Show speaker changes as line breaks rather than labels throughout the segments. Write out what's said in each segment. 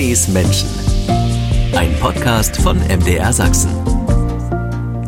Conny Menschen. Ein Podcast von MDR Sachsen.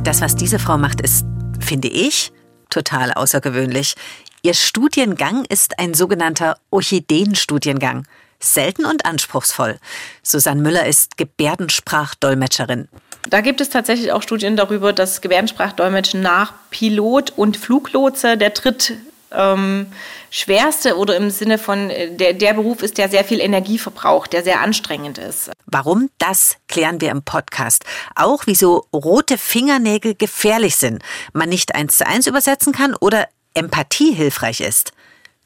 Das, was diese Frau macht, ist, finde ich, total außergewöhnlich. Ihr Studiengang ist ein sogenannter Orchideenstudiengang. Selten und anspruchsvoll. Susanne Müller ist Gebärdensprachdolmetscherin.
Da gibt es tatsächlich auch Studien darüber, dass Gebärdensprachdolmetschen nach Pilot und Fluglotse der dritt ähm, schwerste oder im Sinne von äh, der, der Beruf ist, der sehr viel Energie verbraucht, der sehr anstrengend ist.
Warum? Das klären wir im Podcast. Auch wieso rote Fingernägel gefährlich sind, man nicht eins zu eins übersetzen kann oder Empathie hilfreich ist.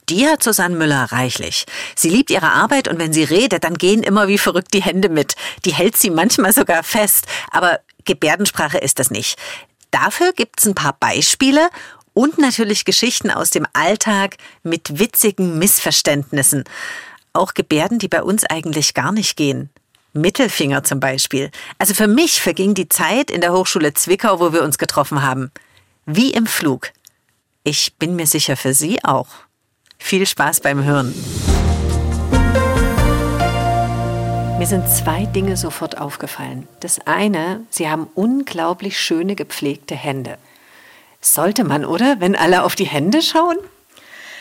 Die hat Susanne Müller reichlich. Sie liebt ihre Arbeit und wenn sie redet, dann gehen immer wie verrückt die Hände mit. Die hält sie manchmal sogar fest. Aber Gebärdensprache ist das nicht. Dafür gibt's ein paar Beispiele und natürlich Geschichten aus dem Alltag mit witzigen Missverständnissen. Auch Gebärden, die bei uns eigentlich gar nicht gehen. Mittelfinger zum Beispiel. Also für mich verging die Zeit in der Hochschule Zwickau, wo wir uns getroffen haben. Wie im Flug. Ich bin mir sicher für Sie auch. Viel Spaß beim Hören. Mir sind zwei Dinge sofort aufgefallen. Das eine, Sie haben unglaublich schöne gepflegte Hände. Sollte man, oder? Wenn alle auf die Hände schauen?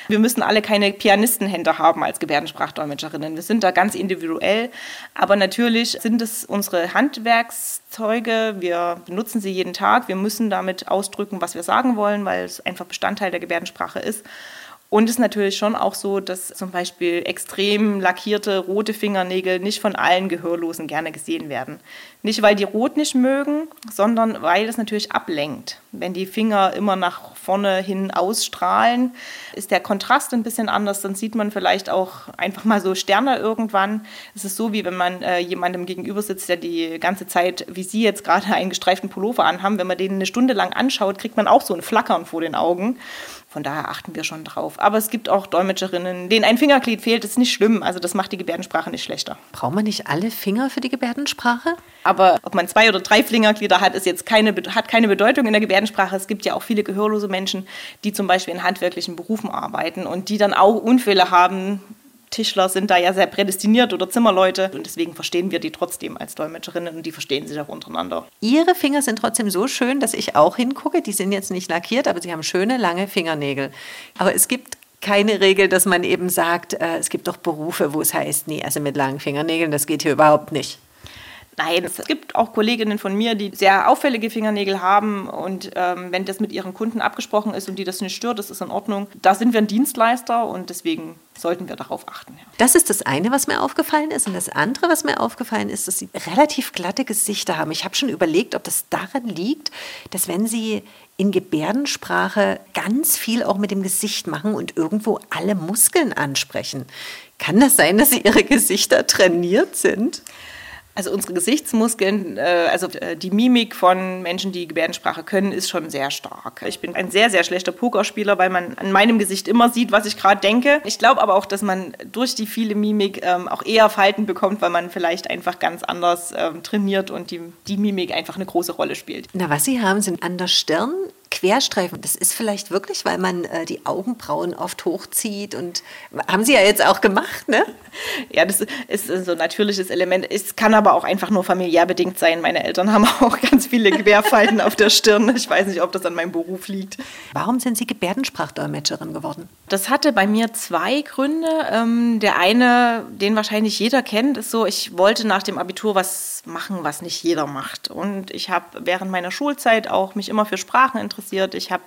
Wir müssen alle keine Pianistenhände haben als Gebärdensprachdolmetscherinnen. Wir sind da ganz individuell. Aber natürlich sind es unsere Handwerkszeuge. Wir benutzen sie jeden Tag. Wir müssen damit ausdrücken, was wir sagen wollen, weil es einfach Bestandteil der Gebärdensprache ist. Und es ist natürlich schon auch so, dass zum Beispiel extrem lackierte rote Fingernägel nicht von allen Gehörlosen gerne gesehen werden. Nicht, weil die rot nicht mögen, sondern weil es natürlich ablenkt. Wenn die Finger immer nach vorne hin ausstrahlen, ist der Kontrast ein bisschen anders. Dann sieht man vielleicht auch einfach mal so Sterne irgendwann. Es ist so, wie wenn man äh, jemandem gegenüber sitzt, der die ganze Zeit, wie Sie jetzt gerade einen gestreiften Pullover anhaben. Wenn man den eine Stunde lang anschaut, kriegt man auch so ein Flackern vor den Augen. Von daher achten wir schon drauf. Aber es gibt auch Dolmetscherinnen, denen ein Fingerglied fehlt, ist nicht schlimm. Also das macht die Gebärdensprache nicht schlechter.
Braucht man nicht alle Finger für die Gebärdensprache?
Aber ob man zwei oder drei Fingerglieder hat, ist jetzt keine, hat keine Bedeutung in der Gebärdensprache. Es gibt ja auch viele gehörlose Menschen, die zum Beispiel in handwerklichen Berufen arbeiten und die dann auch Unfälle haben, Tischler sind da ja sehr prädestiniert oder Zimmerleute und deswegen verstehen wir die trotzdem als Dolmetscherinnen und die verstehen sich auch untereinander.
Ihre Finger sind trotzdem so schön, dass ich auch hingucke. Die sind jetzt nicht lackiert, aber sie haben schöne, lange Fingernägel. Aber es gibt keine Regel, dass man eben sagt, äh, es gibt doch Berufe, wo es heißt, nee, also mit langen Fingernägeln, das geht hier überhaupt nicht.
Nein, es gibt auch Kolleginnen von mir, die sehr auffällige Fingernägel haben und ähm, wenn das mit ihren Kunden abgesprochen ist und die das nicht stört, das ist in Ordnung. Da sind wir ein Dienstleister und deswegen sollten wir darauf achten. Ja.
Das ist das eine, was mir aufgefallen ist. Und das andere, was mir aufgefallen ist, dass sie relativ glatte Gesichter haben. Ich habe schon überlegt, ob das daran liegt, dass wenn sie in Gebärdensprache ganz viel auch mit dem Gesicht machen und irgendwo alle Muskeln ansprechen. Kann das sein, dass sie ihre Gesichter trainiert sind?
Also unsere Gesichtsmuskeln, äh, also äh, die Mimik von Menschen, die Gebärdensprache können, ist schon sehr stark. Ich bin ein sehr, sehr schlechter Pokerspieler, weil man an meinem Gesicht immer sieht, was ich gerade denke. Ich glaube aber auch, dass man durch die viele Mimik ähm, auch eher Falten bekommt, weil man vielleicht einfach ganz anders ähm, trainiert und die, die Mimik einfach eine große Rolle spielt.
Na, was Sie haben, sind an der Stirn Querstreifen. Das ist vielleicht wirklich, weil man äh, die Augenbrauen oft hochzieht und haben Sie ja jetzt auch gemacht, ne?
Ja, das ist so ein natürliches Element. Es kann aber auch einfach nur familiär bedingt sein. Meine Eltern haben auch ganz viele Querfalten auf der Stirn. Ich weiß nicht, ob das an meinem Beruf liegt.
Warum sind Sie Gebärdensprachdolmetscherin geworden?
Das hatte bei mir zwei Gründe. Ähm, der eine, den wahrscheinlich jeder kennt, ist so, ich wollte nach dem Abitur was machen, was nicht jeder macht. Und ich habe während meiner Schulzeit auch mich immer für Sprachen interessiert interessiert. Ich habe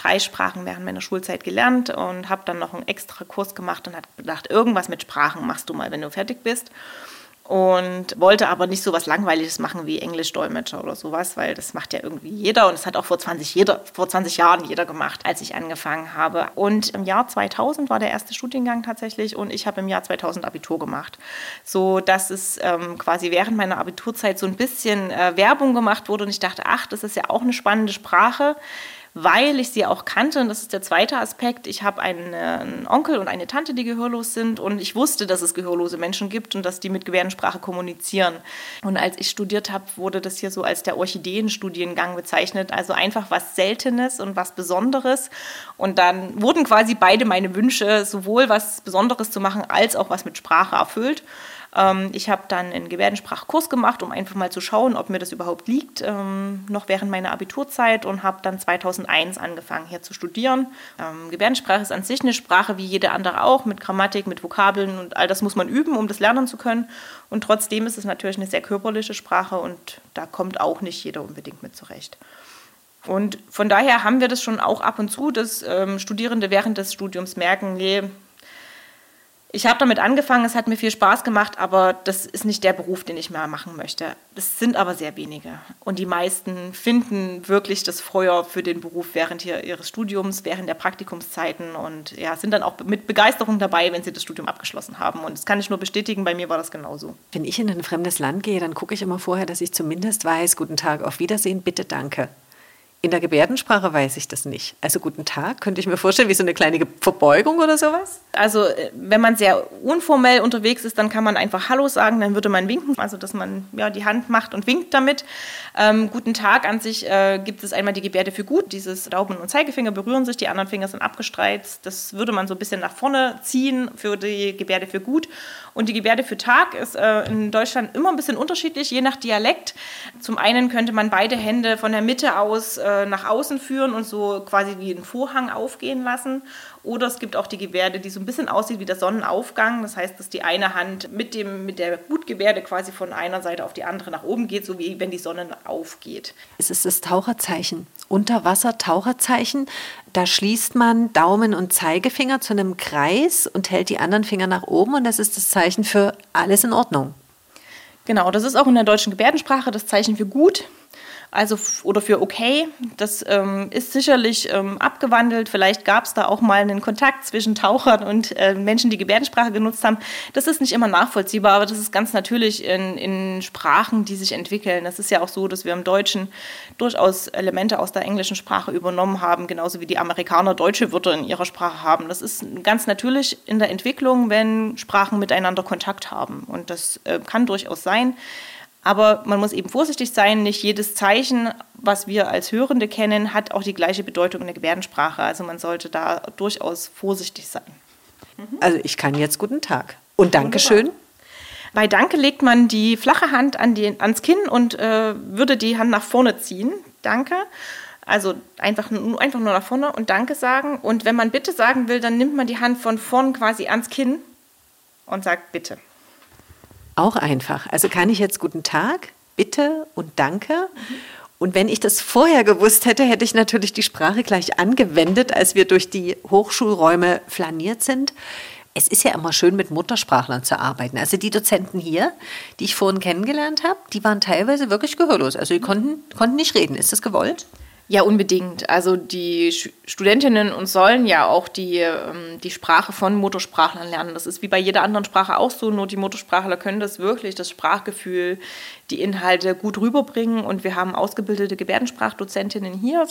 drei Sprachen während meiner Schulzeit gelernt und habe dann noch einen extra Kurs gemacht und habe gedacht, irgendwas mit Sprachen machst du mal, wenn du fertig bist. Und wollte aber nicht so was Langweiliges machen wie Englisch-Dolmetscher oder sowas, weil das macht ja irgendwie jeder und es hat auch vor 20, jeder, vor 20 Jahren jeder gemacht, als ich angefangen habe. Und im Jahr 2000 war der erste Studiengang tatsächlich und ich habe im Jahr 2000 Abitur gemacht. So dass es ähm, quasi während meiner Abiturzeit so ein bisschen äh, Werbung gemacht wurde und ich dachte, ach, das ist ja auch eine spannende Sprache weil ich sie auch kannte. Und das ist der zweite Aspekt. Ich habe einen, einen, Onkel und eine Tante, die gehörlos sind. Und ich wusste, dass es gehörlose Menschen gibt und dass die mit Gebärdensprache kommunizieren. Und als ich studiert habe, wurde das hier so als der Orchideenstudiengang bezeichnet. Also einfach was Seltenes und was Besonderes. Und dann wurden quasi beide meine Wünsche, sowohl was Besonderes zu machen, als auch was mit Sprache erfüllt. Ähm, ich habe dann einen Gebärdensprachkurs gemacht, um einfach mal zu schauen, ob mir das überhaupt liegt, ähm, noch während meiner Abiturzeit und habe dann 2001 angefangen hier zu studieren. Ähm, Gebärdensprache ist an sich eine Sprache wie jede andere auch, mit Grammatik, mit Vokabeln und all das muss man üben, um das lernen zu können. Und trotzdem ist es natürlich eine sehr körperliche Sprache und da kommt auch nicht jeder unbedingt mit zurecht. Und von daher haben wir das schon auch ab und zu, dass ähm, Studierende während des Studiums merken, nee, ich habe damit angefangen, es hat mir viel Spaß gemacht, aber das ist nicht der Beruf, den ich mehr machen möchte. Das sind aber sehr wenige. Und die meisten finden wirklich das Feuer für den Beruf während hier ihres Studiums, während der Praktikumszeiten und ja, sind dann auch mit Begeisterung dabei, wenn sie das Studium abgeschlossen haben. Und das kann ich nur bestätigen, bei mir war das genauso.
Wenn ich in ein fremdes Land gehe, dann gucke ich immer vorher, dass ich zumindest weiß, guten Tag, auf Wiedersehen, bitte, danke. In der Gebärdensprache weiß ich das nicht. Also guten Tag, könnte ich mir vorstellen, wie so eine kleine Verbeugung oder sowas?
Also äh, wenn man sehr unformell unterwegs ist, dann kann man einfach Hallo sagen, dann würde man winken, also dass man ja, die Hand macht und winkt damit. Ähm, guten Tag an sich äh, gibt es einmal die Gebärde für gut, dieses Daumen und Zeigefinger berühren sich, die anderen Finger sind abgestreizt. Das würde man so ein bisschen nach vorne ziehen für die Gebärde für gut. Und die Gebärde für Tag ist äh, in Deutschland immer ein bisschen unterschiedlich, je nach Dialekt. Zum einen könnte man beide Hände von der Mitte aus äh, nach außen führen und so quasi wie einen Vorhang aufgehen lassen. Oder es gibt auch die Gebärde, die so ein bisschen aussieht wie der Sonnenaufgang. Das heißt, dass die eine Hand mit, dem, mit der Gutgebärde quasi von einer Seite auf die andere nach oben geht, so wie wenn die Sonne aufgeht.
Es ist das Taucherzeichen. Unterwasser-Taucherzeichen. Da schließt man Daumen und Zeigefinger zu einem Kreis und hält die anderen Finger nach oben. Und das ist das Zeichen für alles in Ordnung.
Genau, das ist auch in der deutschen Gebärdensprache das Zeichen für gut also oder für okay. Das ähm, ist sicherlich ähm, abgewandelt. Vielleicht gab es da auch mal einen Kontakt zwischen Tauchern und äh, Menschen, die Gebärdensprache genutzt haben. Das ist nicht immer nachvollziehbar, aber das ist ganz natürlich in, in Sprachen, die sich entwickeln. Das ist ja auch so, dass wir im Deutschen durchaus Elemente aus der englischen Sprache übernommen haben, genauso wie die Amerikaner deutsche Wörter in ihrer Sprache haben. Das ist ganz natürlich in der Entwicklung, wenn Sprachen miteinander Kontakt haben. Und das äh, kann durchaus sein. Aber man muss eben vorsichtig sein, nicht jedes Zeichen, was wir als Hörende kennen, hat auch die gleiche Bedeutung in der Gebärdensprache. Also man sollte da durchaus vorsichtig sein.
Also ich kann jetzt guten Tag und Dankeschön.
Bei Danke legt man die flache Hand an die, ans Kinn und äh, würde die Hand nach vorne ziehen. Danke. Also einfach, einfach nur nach vorne und Danke sagen. Und wenn man Bitte sagen will, dann nimmt man die Hand von vorn quasi ans Kinn und sagt Bitte.
Auch einfach. Also kann ich jetzt guten Tag, bitte und danke. Und wenn ich das vorher gewusst hätte, hätte ich natürlich die Sprache gleich angewendet, als wir durch die Hochschulräume flaniert sind. Es ist ja immer schön, mit Muttersprachlern zu arbeiten. Also die Dozenten hier, die ich vorhin kennengelernt habe, die waren teilweise wirklich gehörlos. Also die konnten, konnten nicht reden. Ist das gewollt?
Ja, unbedingt. Also die Studentinnen und sollen ja auch die, ähm, die Sprache von Muttersprachlern lernen. Das ist wie bei jeder anderen Sprache auch so, nur die Muttersprachler können das wirklich, das Sprachgefühl, die Inhalte gut rüberbringen. Und wir haben ausgebildete Gebärdensprachdozentinnen hier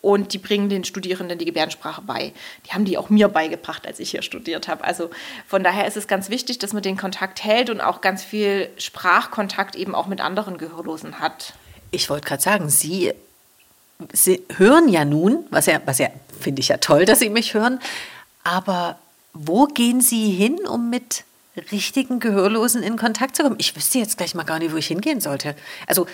und die bringen den Studierenden die Gebärdensprache bei. Die haben die auch mir beigebracht, als ich hier studiert habe. Also von daher ist es ganz wichtig, dass man den Kontakt hält und auch ganz viel Sprachkontakt eben auch mit anderen Gehörlosen hat.
Ich wollte gerade sagen, Sie Sie hören ja nun, was ja, was ja finde ich ja toll, dass Sie mich hören, aber wo gehen Sie hin, um mit richtigen Gehörlosen in Kontakt zu kommen? Ich wüsste jetzt gleich mal gar nicht, wo ich hingehen sollte. Also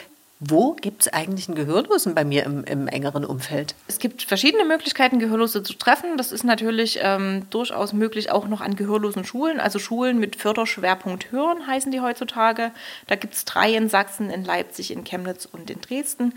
wo gibt es eigentlich einen Gehörlosen bei mir im, im, engeren Umfeld?
Es gibt verschiedene Möglichkeiten, Gehörlose zu treffen. Das ist natürlich ähm, durchaus möglich auch noch an gehörlosen Schulen. Also Schulen mit Förderschwerpunkt Hören heißen die heutzutage. Da gibt es drei in Sachsen, in Leipzig, in Chemnitz und in Dresden,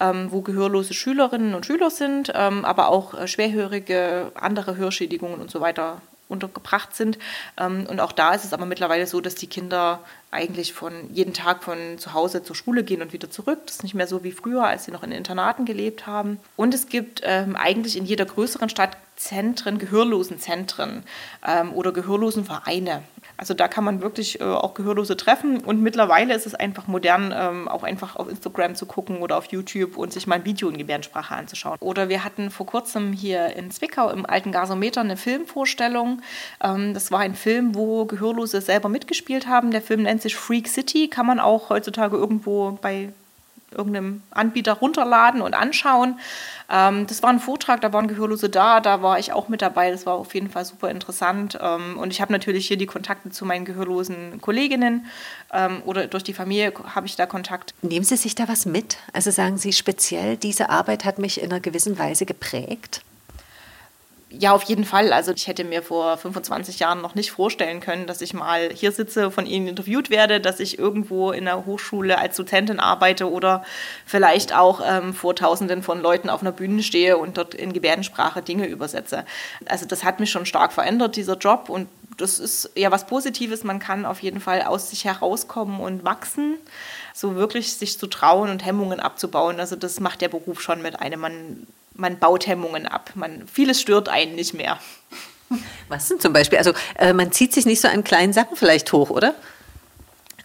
ähm, wo gehörlose Schülerinnen und Schüler sind, ähm, aber auch äh, schwerhörige, andere Hörschädigungen und so weiter untergebracht sind. Ähm, und auch da ist es aber mittlerweile so, dass die Kinder eigentlich von jeden Tag von zu Hause zur Schule gehen und wieder zurück. Das ist nicht mehr so wie früher, als sie noch in Internaten gelebt haben. Und es gibt ähm, eigentlich in jeder größeren Stadt Zentren, Gehörlosenzentren ähm, oder Gehörlosenvereine. Also da kann man wirklich äh, auch Gehörlose treffen und mittlerweile ist es einfach modern, ähm, auch einfach auf Instagram zu gucken oder auf YouTube und sich mal ein Video in Gebärdensprache anzuschauen. Oder wir hatten vor kurzem hier in Zwickau im alten Gasometer eine Filmvorstellung. Ähm, das war ein Film, wo Gehörlose selber mitgespielt haben. Der Film nennt sich Freak City, kann man auch heutzutage irgendwo bei irgendeinem Anbieter runterladen und anschauen. Ähm, das war ein Vortrag, da waren Gehörlose da, da war ich auch mit dabei. Das war auf jeden Fall super interessant. Ähm, und ich habe natürlich hier die Kontakte zu meinen gehörlosen Kolleginnen ähm, oder durch die Familie habe ich da Kontakt.
Nehmen Sie sich da was mit? Also sagen Sie speziell, diese Arbeit hat mich in einer gewissen Weise geprägt?
Ja, auf jeden Fall. Also ich hätte mir vor 25 Jahren noch nicht vorstellen können, dass ich mal hier sitze, von Ihnen interviewt werde, dass ich irgendwo in der Hochschule als Dozentin arbeite oder vielleicht auch ähm, vor Tausenden von Leuten auf einer Bühne stehe und dort in Gebärdensprache Dinge übersetze. Also das hat mich schon stark verändert, dieser Job. Und das ist ja was Positives. Man kann auf jeden Fall aus sich herauskommen und wachsen so wirklich sich zu trauen und Hemmungen abzubauen. Also das macht der Beruf schon mit einem. Man man baut Hemmungen ab. Man, vieles stört einen nicht mehr.
Was denn zum Beispiel? Also äh, man zieht sich nicht so an kleinen Sachen vielleicht hoch, oder?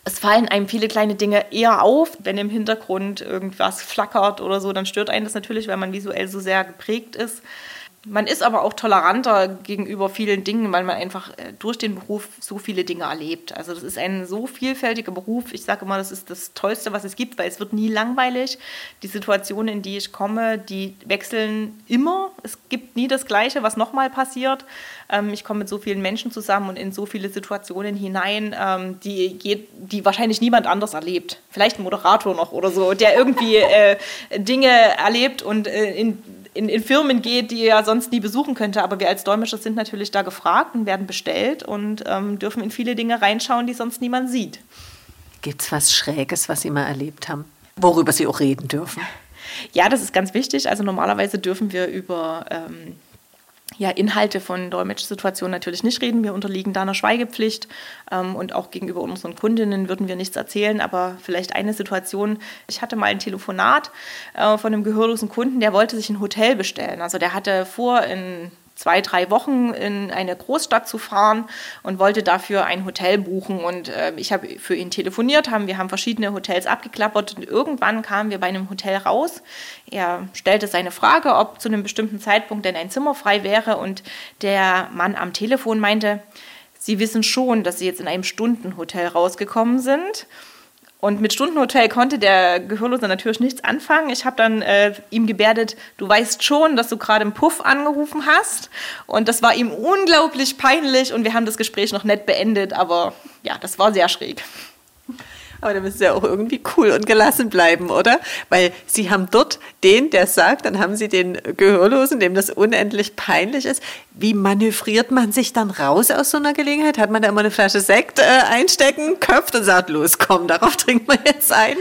Es fallen einem viele kleine Dinge eher auf, wenn im Hintergrund irgendwas flackert oder so, dann stört einen das natürlich, weil man visuell so sehr geprägt ist. Man ist aber auch toleranter gegenüber vielen Dingen, weil man einfach äh, durch den Beruf so viele Dinge erlebt. Also das ist ein so vielfältiger Beruf. Ich sage immer, das ist das Tollste, was es gibt, weil es wird nie langweilig. Die Situationen, in die ich komme, die wechseln immer. Es gibt nie das Gleiche, was nochmal passiert. Ähm, ich komme mit so vielen Menschen zusammen und in so viele Situationen hinein, ähm, die, die wahrscheinlich niemand anders erlebt. Vielleicht ein Moderator noch oder so, der irgendwie äh, Dinge erlebt und äh, in in, in, Firmen geht, die er sonst nie besuchen könnte. Aber wir als Dolmetscher sind natürlich da gefragt und werden bestellt und ähm, dürfen in viele Dinge reinschauen, die sonst niemand sieht.
Gibt es was Schräges, was Sie mal erlebt haben, worüber Sie auch reden dürfen?
Ja, das ist ganz wichtig. Also normalerweise dürfen wir über ähm, ja, Inhalte von Dolmetschsituationen natürlich nicht reden. Wir unterliegen da einer Schweigepflicht ähm, und auch gegenüber unseren Kundinnen würden wir nichts erzählen. Aber vielleicht eine Situation, ich hatte mal ein Telefonat äh, von einem gehörlosen Kunden, der wollte sich ein Hotel bestellen. Also der hatte vor, in zwei, drei Wochen in eine Großstadt zu fahren und wollte dafür ein Hotel buchen. Und äh, ich habe für ihn telefoniert, haben, wir haben verschiedene Hotels abgeklappert und irgendwann kamen wir bei einem Hotel raus. Er stellte seine Frage, ob zu einem bestimmten Zeitpunkt denn ein Zimmer frei wäre und der Mann am Telefon meinte, Sie wissen schon, dass Sie jetzt in einem Stundenhotel rausgekommen sind. Und mit Stundenhotel konnte der Gehörlose natürlich nichts anfangen. Ich habe dann äh, ihm gebärdet, du weißt schon, dass du gerade im Puff angerufen hast. Und das war ihm unglaublich peinlich und wir haben das Gespräch noch nett beendet, aber ja, das war sehr schräg.
Aber da müssen Sie ja auch irgendwie cool und gelassen bleiben, oder? Weil Sie haben dort den, der sagt, dann haben Sie den Gehörlosen, dem das unendlich peinlich ist. Wie manövriert man sich dann raus aus so einer Gelegenheit? Hat man da immer eine Flasche Sekt äh, einstecken, köpft und sagt, los, komm, darauf trinkt man jetzt ein?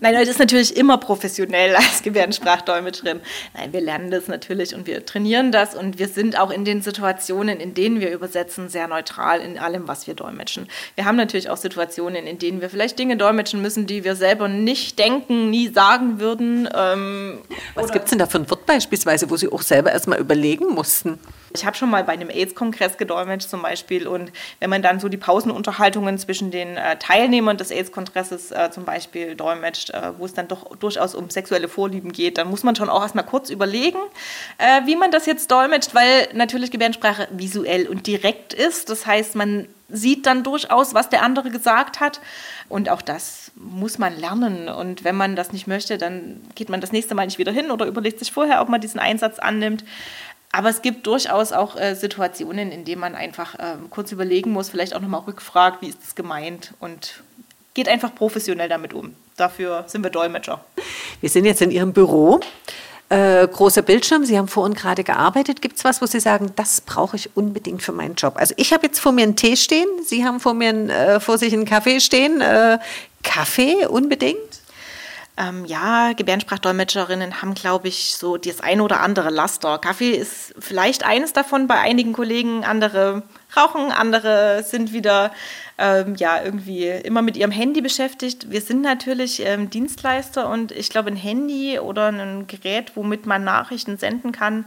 Nein, das ist natürlich immer professionell als Gebärdensprachdolmetscherin. Nein, wir lernen das natürlich und wir trainieren das und wir sind auch in den Situationen, in denen wir übersetzen, sehr neutral in allem, was wir dolmetschen. Wir haben natürlich auch Situationen, in denen wir vielleicht Dinge dolmetschen müssen, die wir selber nicht denken, nie sagen würden.
Ähm, was gibt es denn da für ein Wort beispielsweise, wo Sie auch selber erstmal überlegen mussten?
Ich habe schon mal bei einem AIDS-Kongress gedolmetscht zum Beispiel und wenn man dann so die Pausenunterhaltungen zwischen den äh, Teilnehmern des AIDS-Kongresses äh, zum Beispiel dolmetscht, äh, wo es dann doch durchaus um sexuelle Vorlieben geht, dann muss man schon auch erstmal kurz überlegen, äh, wie man das jetzt dolmetscht, weil natürlich Gebärdensprache visuell und direkt ist. Das heißt, man sieht dann durchaus, was der andere gesagt hat. Und auch das muss man lernen. Und wenn man das nicht möchte, dann geht man das nächste Mal nicht wieder hin oder überlegt sich vorher, ob man diesen Einsatz annimmt. Aber es gibt durchaus auch äh, Situationen, in denen man einfach äh, kurz überlegen muss, vielleicht auch nochmal rückfragt, wie ist das gemeint und geht einfach professionell damit um. Dafür sind wir Dolmetscher.
Wir sind jetzt in Ihrem Büro. Äh, großer Bildschirm, Sie haben vorhin gerade gearbeitet. Gibt es was, wo Sie sagen, das brauche ich unbedingt für meinen Job? Also ich habe jetzt vor mir einen Tee stehen, Sie haben vor, mir einen, äh, vor sich einen Kaffee stehen. Äh, Kaffee unbedingt?
Ähm, ja, Gebärdensprachdolmetscherinnen haben, glaube ich, so das eine oder andere Laster. Kaffee ist vielleicht eines davon bei einigen Kollegen, andere rauchen, andere sind wieder ähm, ja irgendwie immer mit ihrem Handy beschäftigt. Wir sind natürlich ähm, Dienstleister und ich glaube, ein Handy oder ein Gerät, womit man Nachrichten senden kann,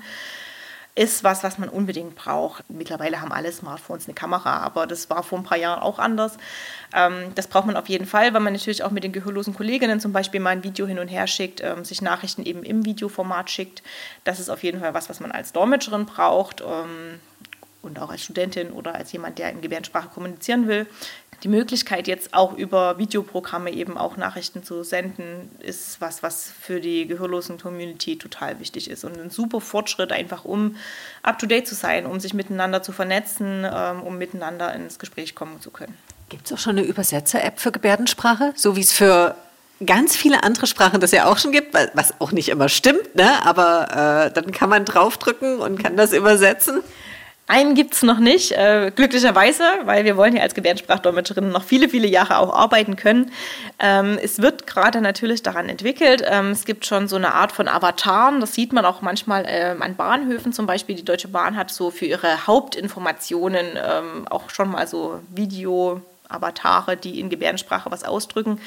ist was, was man unbedingt braucht. Mittlerweile haben alle Smartphones eine Kamera, aber das war vor ein paar Jahren auch anders. Ähm, das braucht man auf jeden Fall, weil man natürlich auch mit den gehörlosen Kolleginnen zum Beispiel mal ein Video hin und her schickt, ähm, sich Nachrichten eben im Videoformat schickt. Das ist auf jeden Fall was, was man als Dolmetscherin braucht. Ähm, und auch als Studentin oder als jemand, der in Gebärdensprache kommunizieren will. Die Möglichkeit, jetzt auch über Videoprogramme eben auch Nachrichten zu senden, ist was, was für die gehörlosen Community total wichtig ist und ein super Fortschritt, einfach um up-to-date zu sein, um sich miteinander zu vernetzen, ähm, um miteinander ins Gespräch kommen zu können.
Gibt es auch schon eine Übersetzer-App für Gebärdensprache, so wie es für ganz viele andere Sprachen das ja auch schon gibt, was auch nicht immer stimmt, ne? aber äh, dann kann man draufdrücken und kann das übersetzen.
Einen gibt es noch nicht, äh, glücklicherweise, weil wir wollen ja als Gebärdensprachdolmetscherinnen noch viele, viele Jahre auch arbeiten können. Ähm, es wird gerade natürlich daran entwickelt. Ähm, es gibt schon so eine Art von Avataren, das sieht man auch manchmal ähm, an Bahnhöfen zum Beispiel. Die Deutsche Bahn hat so für ihre Hauptinformationen ähm, auch schon mal so Video Avatare, die in Gebärdensprache was ausdrücken.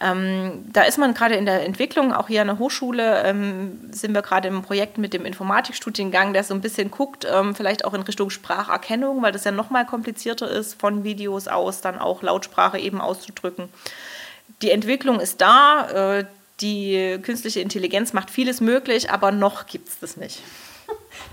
Ähm, da ist man gerade in der Entwicklung, auch hier an der Hochschule ähm, sind wir gerade im Projekt mit dem Informatikstudiengang, der so ein bisschen guckt, ähm, vielleicht auch in Richtung Spracherkennung, weil das ja nochmal komplizierter ist, von Videos aus dann auch Lautsprache eben auszudrücken. Die Entwicklung ist da, äh, die künstliche Intelligenz macht vieles möglich, aber noch gibt es das nicht.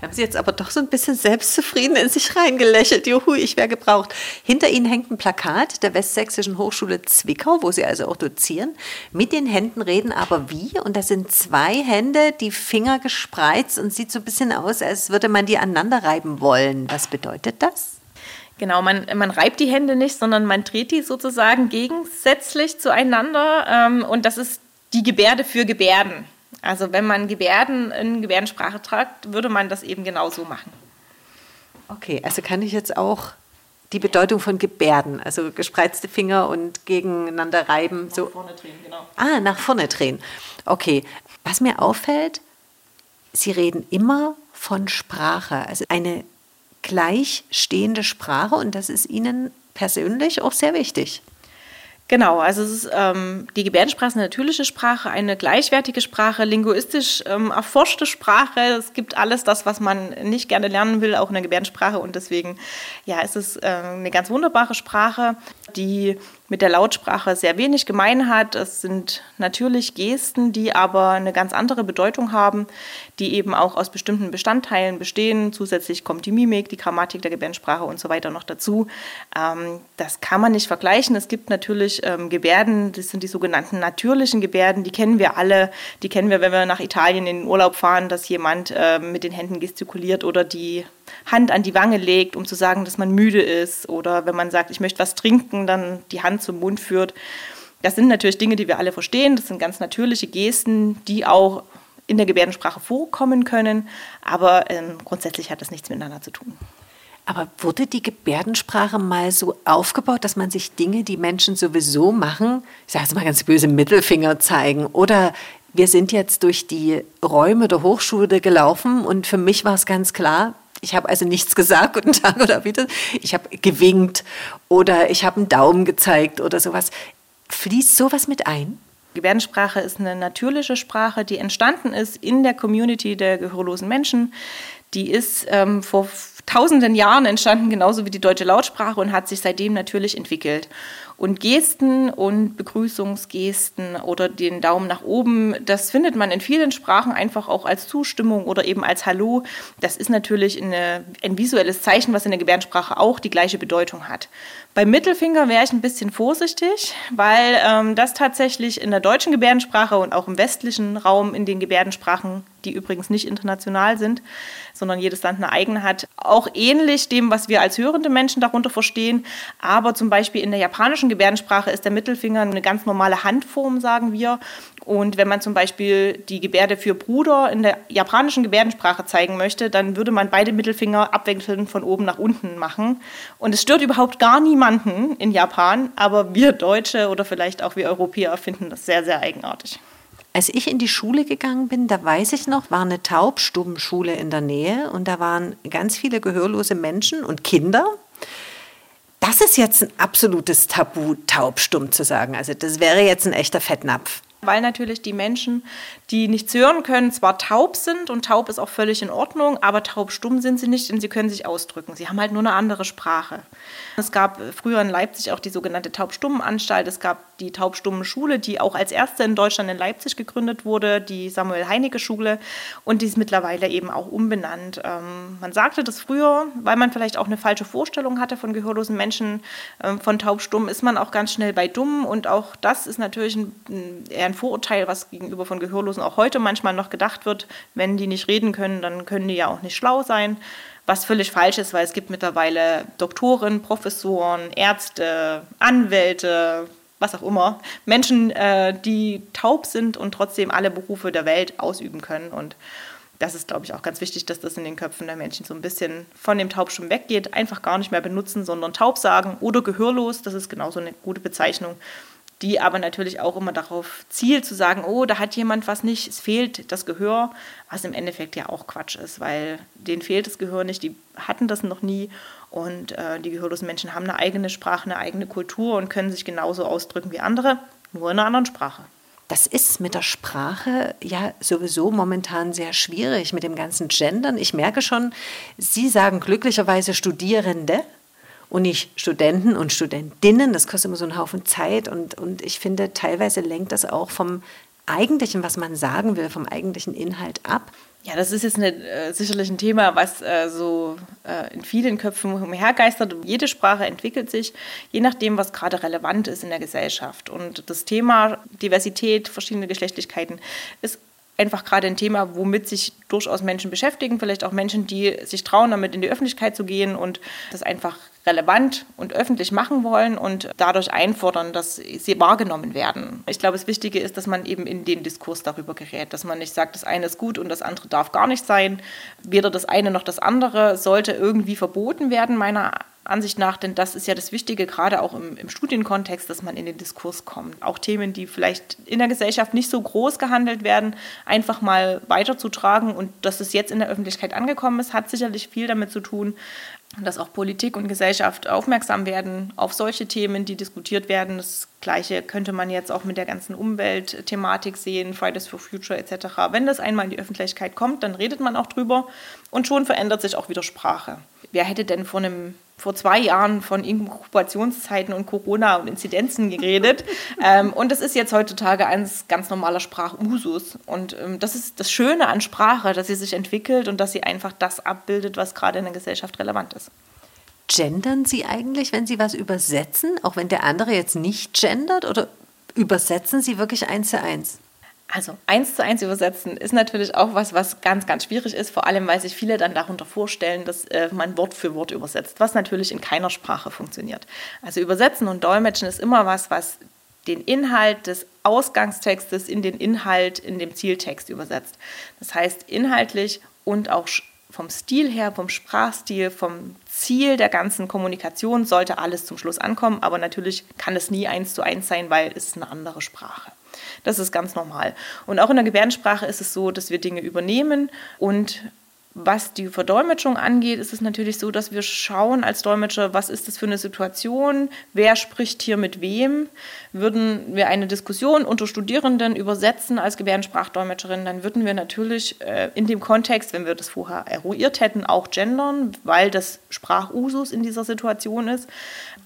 Haben Sie jetzt aber doch so ein bisschen selbstzufrieden in sich reingelächelt. Juhu, ich wäre gebraucht. Hinter Ihnen hängt ein Plakat der Westsächsischen Hochschule Zwickau, wo Sie also auch dozieren. Mit den Händen reden aber wie? Und das sind zwei Hände, die Finger gespreizt und sieht so ein bisschen aus, als würde man die aneinander reiben wollen. Was bedeutet das?
Genau, man, man reibt die Hände nicht, sondern man dreht die sozusagen gegensätzlich zueinander. Ähm, und das ist die Gebärde für Gebärden. Also wenn man Gebärden in Gebärdensprache tragt, würde man das eben genauso machen.
Okay, also kann ich jetzt auch die Bedeutung von Gebärden, also gespreizte Finger und gegeneinander reiben.
Nach so. vorne drehen, genau.
Ah, nach vorne drehen. Okay. Was mir auffällt, Sie reden immer von Sprache, also eine gleichstehende Sprache und das ist Ihnen persönlich auch sehr wichtig.
Genau, also es ist, ähm, die Gebärdensprache ist eine natürliche Sprache, eine gleichwertige Sprache, linguistisch ähm, erforschte Sprache. Es gibt alles das, was man nicht gerne lernen will, auch in der Gebärdensprache. Und deswegen, ja, es ist äh, eine ganz wunderbare Sprache, die mit der Lautsprache sehr wenig gemein hat. Es sind natürlich Gesten, die aber eine ganz andere Bedeutung haben, die eben auch aus bestimmten Bestandteilen bestehen. Zusätzlich kommt die Mimik, die Grammatik der Gebärdensprache und so weiter noch dazu. Ähm, das kann man nicht vergleichen. Es gibt natürlich ähm, Gebärden, das sind die sogenannten natürlichen Gebärden, die kennen wir alle. Die kennen wir, wenn wir nach Italien in den Urlaub fahren, dass jemand äh, mit den Händen gestikuliert oder die Hand an die Wange legt, um zu sagen, dass man müde ist. Oder wenn man sagt, ich möchte was trinken, dann die Hand zum Mund führt. Das sind natürlich Dinge, die wir alle verstehen. Das sind ganz natürliche Gesten, die auch in der Gebärdensprache vorkommen können. Aber ähm, grundsätzlich hat das nichts miteinander zu tun.
Aber wurde die Gebärdensprache mal so aufgebaut, dass man sich Dinge, die Menschen sowieso machen, ich sage jetzt mal ganz böse, Mittelfinger zeigen? Oder wir sind jetzt durch die Räume der Hochschule gelaufen und für mich war es ganz klar, ich habe also nichts gesagt, guten Tag oder wieder. Ich habe gewinkt oder ich habe einen Daumen gezeigt oder sowas. Fließt sowas mit ein?
Gebärdensprache ist eine natürliche Sprache, die entstanden ist in der Community der gehörlosen Menschen. Die ist ähm, vor tausenden Jahren entstanden, genauso wie die deutsche Lautsprache und hat sich seitdem natürlich entwickelt. Und Gesten und Begrüßungsgesten oder den Daumen nach oben, das findet man in vielen Sprachen einfach auch als Zustimmung oder eben als Hallo. Das ist natürlich eine, ein visuelles Zeichen, was in der Gebärdensprache auch die gleiche Bedeutung hat. Beim Mittelfinger wäre ich ein bisschen vorsichtig, weil ähm, das tatsächlich in der deutschen Gebärdensprache und auch im westlichen Raum in den Gebärdensprachen, die übrigens nicht international sind, sondern jedes Land eine eigene hat, auch ähnlich dem, was wir als hörende Menschen darunter verstehen. Aber zum Beispiel in der japanischen Gebärdensprache ist der Mittelfinger eine ganz normale Handform, sagen wir. Und wenn man zum Beispiel die Gebärde für Bruder in der japanischen Gebärdensprache zeigen möchte, dann würde man beide Mittelfinger abwechselnd von oben nach unten machen. Und es stört überhaupt gar niemanden in Japan, aber wir Deutsche oder vielleicht auch wir Europäer finden das sehr, sehr eigenartig.
Als ich in die Schule gegangen bin, da weiß ich noch, war eine Taubstummenschule in der Nähe und da waren ganz viele gehörlose Menschen und Kinder. Das ist jetzt ein absolutes Tabu, taubstumm zu sagen. Also das wäre jetzt ein echter Fettnapf.
Weil natürlich die Menschen, die nichts hören können, zwar taub sind und taub ist auch völlig in Ordnung, aber taubstumm sind sie nicht, denn sie können sich ausdrücken. Sie haben halt nur eine andere Sprache. Es gab früher in Leipzig auch die sogenannte Taubstummenanstalt. Es gab die taubstumme Schule, die auch als erste in Deutschland in Leipzig gegründet wurde, die Samuel Heinecke Schule. Und die ist mittlerweile eben auch umbenannt. Ähm, man sagte das früher, weil man vielleicht auch eine falsche Vorstellung hatte von gehörlosen Menschen, ähm, von taubstumm, ist man auch ganz schnell bei dumm. Und auch das ist natürlich ein, eher ein Vorurteil, was gegenüber von Gehörlosen auch heute manchmal noch gedacht wird. Wenn die nicht reden können, dann können die ja auch nicht schlau sein was völlig falsch ist, weil es gibt mittlerweile Doktoren, Professoren, Ärzte, Anwälte, was auch immer, Menschen, äh, die taub sind und trotzdem alle Berufe der Welt ausüben können. Und das ist, glaube ich, auch ganz wichtig, dass das in den Köpfen der Menschen so ein bisschen von dem Taubstumm weggeht. Einfach gar nicht mehr benutzen, sondern taub sagen oder gehörlos. Das ist genauso eine gute Bezeichnung die aber natürlich auch immer darauf zielt, zu sagen, oh, da hat jemand was nicht, es fehlt das Gehör, was im Endeffekt ja auch Quatsch ist, weil denen fehlt das Gehör nicht, die hatten das noch nie und äh, die gehörlosen Menschen haben eine eigene Sprache, eine eigene Kultur und können sich genauso ausdrücken wie andere, nur in einer anderen Sprache.
Das ist mit der Sprache ja sowieso momentan sehr schwierig mit dem ganzen Gendern. Ich merke schon, Sie sagen glücklicherweise Studierende und nicht Studenten und Studentinnen. Das kostet immer so einen Haufen Zeit und, und ich finde, teilweise lenkt das auch vom eigentlichen, was man sagen will, vom eigentlichen Inhalt ab.
Ja, das ist jetzt eine, äh, sicherlich ein Thema, was äh, so äh, in vielen Köpfen umhergeistert. Jede Sprache entwickelt sich, je nachdem, was gerade relevant ist in der Gesellschaft. Und das Thema Diversität, verschiedene Geschlechtlichkeiten ist einfach gerade ein Thema, womit sich durchaus Menschen beschäftigen, vielleicht auch Menschen, die sich trauen, damit in die Öffentlichkeit zu gehen und das einfach relevant und öffentlich machen wollen und dadurch einfordern, dass sie wahrgenommen werden. Ich glaube, das Wichtige ist, dass man eben in den Diskurs darüber gerät, dass man nicht sagt, das eine ist gut und das andere darf gar nicht sein. Weder das eine noch das andere sollte irgendwie verboten werden, meiner Ansicht nach, denn das ist ja das Wichtige, gerade auch im, im, Studienkontext, dass man in den Diskurs kommt. Auch Themen, die vielleicht in der Gesellschaft nicht so groß gehandelt werden, einfach mal weiterzutragen und dass es jetzt in der Öffentlichkeit angekommen ist, hat sicherlich viel damit zu tun, dass auch Politik und Gesellschaft aufmerksam werden auf solche Themen, die diskutiert werden. Das Gleiche könnte man jetzt auch mit der ganzen Umweltthematik sehen, Fridays for Future etc. Wenn das einmal in die Öffentlichkeit kommt, dann redet man auch drüber und schon verändert sich auch wieder Sprache. Wer hätte denn vor einem vor zwei Jahren von Inkubationszeiten und Corona und Inzidenzen geredet. ähm, und das ist jetzt heutzutage ein ganz normaler Sprachusus. Und ähm, das ist das Schöne an Sprache, dass sie sich entwickelt und dass sie einfach das abbildet, was gerade in der Gesellschaft relevant ist.
Gendern Sie eigentlich, wenn Sie was übersetzen, auch wenn der andere jetzt nicht gendert? Oder übersetzen Sie wirklich eins zu eins?
Also eins zu eins übersetzen ist natürlich auch was, was ganz, ganz schwierig ist, vor allem weil sich viele dann darunter vorstellen, dass äh, man Wort für Wort übersetzt, was natürlich in keiner Sprache funktioniert. Also übersetzen und dolmetschen ist immer was, was den Inhalt des Ausgangstextes in den Inhalt in dem Zieltext übersetzt. Das heißt, inhaltlich und auch vom Stil her, vom Sprachstil, vom Ziel der ganzen Kommunikation sollte alles zum Schluss ankommen, aber natürlich kann es nie eins zu eins sein, weil es eine andere Sprache. Das ist ganz normal. Und auch in der Gebärdensprache ist es so, dass wir Dinge übernehmen und was die Verdolmetschung angeht, ist es natürlich so, dass wir schauen als Dolmetscher, was ist das für eine Situation, wer spricht hier mit wem. Würden wir eine Diskussion unter Studierenden übersetzen als Gebärdensprachdolmetscherin, dann würden wir natürlich äh, in dem Kontext, wenn wir das vorher eruiert hätten, auch gendern, weil das Sprachusus in dieser Situation ist.